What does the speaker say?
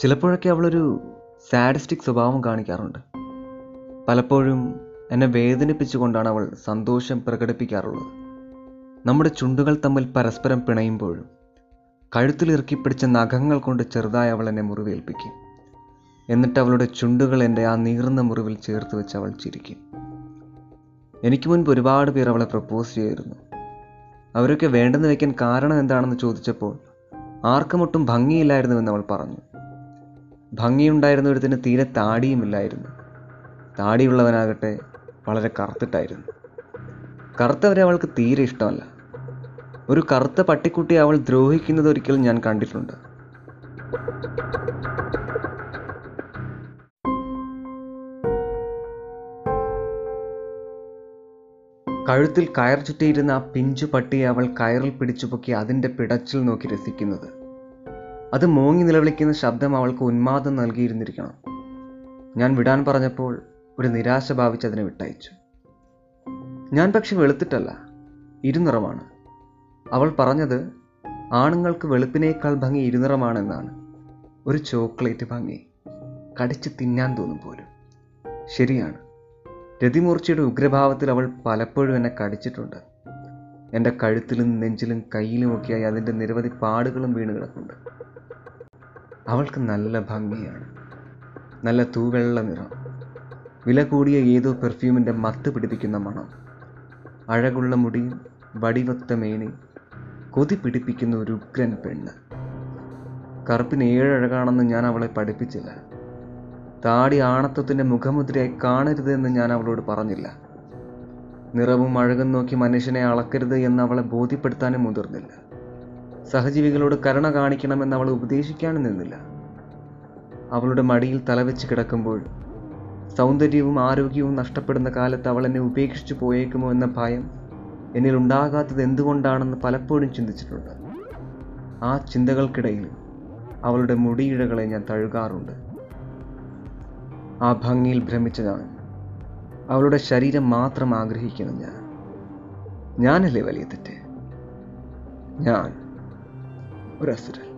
ചിലപ്പോഴൊക്കെ അവളൊരു സാഡിസ്റ്റിക് സ്വഭാവം കാണിക്കാറുണ്ട്. പലപ്പോഴും എന്നെ വേദനിപ്പിച്ചുകൊണ്ടാണ് അവൾ സന്തോഷം പ്രകടിപ്പിക്കാറുള്ളത്. നമ്മുടെ ചുണ്ടുകൾ തമ്മിൽ പരസ്പരം പിണയുമ്പോഴും കഴുത്തിൽ പിടിച്ച നഖങ്ങൾ കൊണ്ട് ചെറുതായി അവൾ എന്നെ മുറിവേൽപ്പിക്കും. എന്നിട്ട് അവളുടെ ചുണ്ടുകൾ എന്റെ ആ നീർന്ന മുറിവിൽ ചേർത്ത് വെച്ച് അവൾ ചിരിക്കും. എനിക്ക് മുൻപ് ഒരുപാട് പേർ അവളെ പ്രപ്പോസ് ചെയ്തിരുന്നു അവരൊക്കെ വേണ്ടെന്ന് വയ്ക്കാൻ കാരണം എന്താണെന്ന് ചോദിച്ചപ്പോൾ ആർക്കും ഒട്ടും ഭംഗിയില്ലായിരുന്നുവെന്ന് അവൾ പറഞ്ഞു. ഭംഗിയുണ്ടായിരുന്ന ഒരുത്തിന് തീരെ താടിയുമില്ലായിരുന്നു. താടിയുള്ളവനാകട്ടെ വളരെ കറുത്തിട്ടായിരുന്നു. കറുത്തവരെ അവൾക്ക് തീരെ ഇഷ്ടമല്ല. ഒരു കറുത്ത പട്ടിക്കുട്ടി അവൾ ദ്രോഹിക്കുന്നത് ഒരിക്കലും ഞാൻ കണ്ടിട്ടുണ്ട്. കഴുത്തിൽ കയർ ചുറ്റിയിരുന്ന ആ പിഞ്ചു പട്ടിയെ അവൾ കയറിൽ പിടിച്ചു പൊക്കി അതിന്റെ പിടച്ചിൽ നോക്കി രസിക്കുന്നത്. അത് മോങ്ങി നിലവിളിക്കുന്ന ശബ്ദം അവൾക്ക് ഉന്മാദം നൽകിയിരുന്നിരിക്കണം. ഞാൻ വിടാൻ പറഞ്ഞപ്പോൾ ഒരു നിരാശ ഭാവിച്ച് അതിനെ വിട്ടയച്ചു. ഞാൻ പക്ഷെ വെളുത്തിട്ടല്ല ഇരുനിറമാണ്. അവൾ പറഞ്ഞത് ആണുങ്ങൾക്ക് വെളുപ്പിനേക്കാൾ ഭംഗി ഇരുനിറമാണെന്നാണ്. ഒരു ചോക്ലേറ്റ് ഭംഗി കടിച്ച് തിന്നാൻ തോന്നും പോലും. ശരിയാണ്. രതിമൂർച്ചയുടെ ഉഗ്രഭാവത്തിൽ അവൾ പലപ്പോഴും എന്നെ കടിച്ചിട്ടുണ്ട്. എന്റെ കഴുത്തിലും നെഞ്ചിലും കയ്യിലുമൊക്കെയായി അതിന്റെ നിരവധി പാടുകളും വീണ് കിടപ്പുണ്ട്. അവൾക്ക് നല്ല ഭംഗിയാണ്. നല്ല തൂവെള്ള നിറം. വില കൂടിയ ഏതോ പെർഫ്യൂമിന്റെ മത്ത് പിടിപ്പിക്കുന്ന മണം. അഴകുള്ള മുടിയും വടിവത്ത മേനി കൊതി പിടിപ്പിക്കുന്ന ഒരു ഉഗ്രൻ പെണ്ണ്. കറുപ്പിന് ഏഴഴകാണെന്ന് ഞാൻ അവളെ പഠിപ്പിച്ചില്ല. താടി ആണത്വത്തിന്റെ മുഖമുദ്രയായി കാണരുത് എന്ന് ഞാൻ അവളോട് പറഞ്ഞില്ല. നിറവും അഴകും നോക്കി മനുഷ്യനെ അളക്കരുത് എന്ന് അവളെ ബോധ്യപ്പെടുത്താനും മുതിർന്നില്ല. സഹജീവികളോട് കരുണ കാണിക്കണമെന്ന് അവൾ ഉപദേശിക്കാൻ നിന്നില്ല. അവളുടെ മടിയിൽ തലവെച്ച് കിടക്കുമ്പോൾ സൗന്ദര്യവും ആരോഗ്യവും നഷ്ടപ്പെടുന്ന കാലത്ത് അവൾ എന്നെ ഉപേക്ഷിച്ചു പോയേക്കുമോ എന്ന ഭയം എന്നിൽ ഉണ്ടാകാത്തത് എന്തുകൊണ്ടാണെന്ന് പലപ്പോഴും ചിന്തിച്ചിട്ടുണ്ട്. ആ ചിന്തകൾക്കിടയിൽ അവളുടെ മുടിയിഴകളെ ഞാൻ തഴുകാറുണ്ട്. ആ ഭംഗിയിൽ ഭ്രമിച്ച ഞാൻ. അവളുടെ ശരീരം മാത്രം ആഗ്രഹിക്കുന്നു ഞാൻ. ഞാനല്ലേ വലിയ തെറ്റ്? ഞാൻ ഒരു അസുരൻ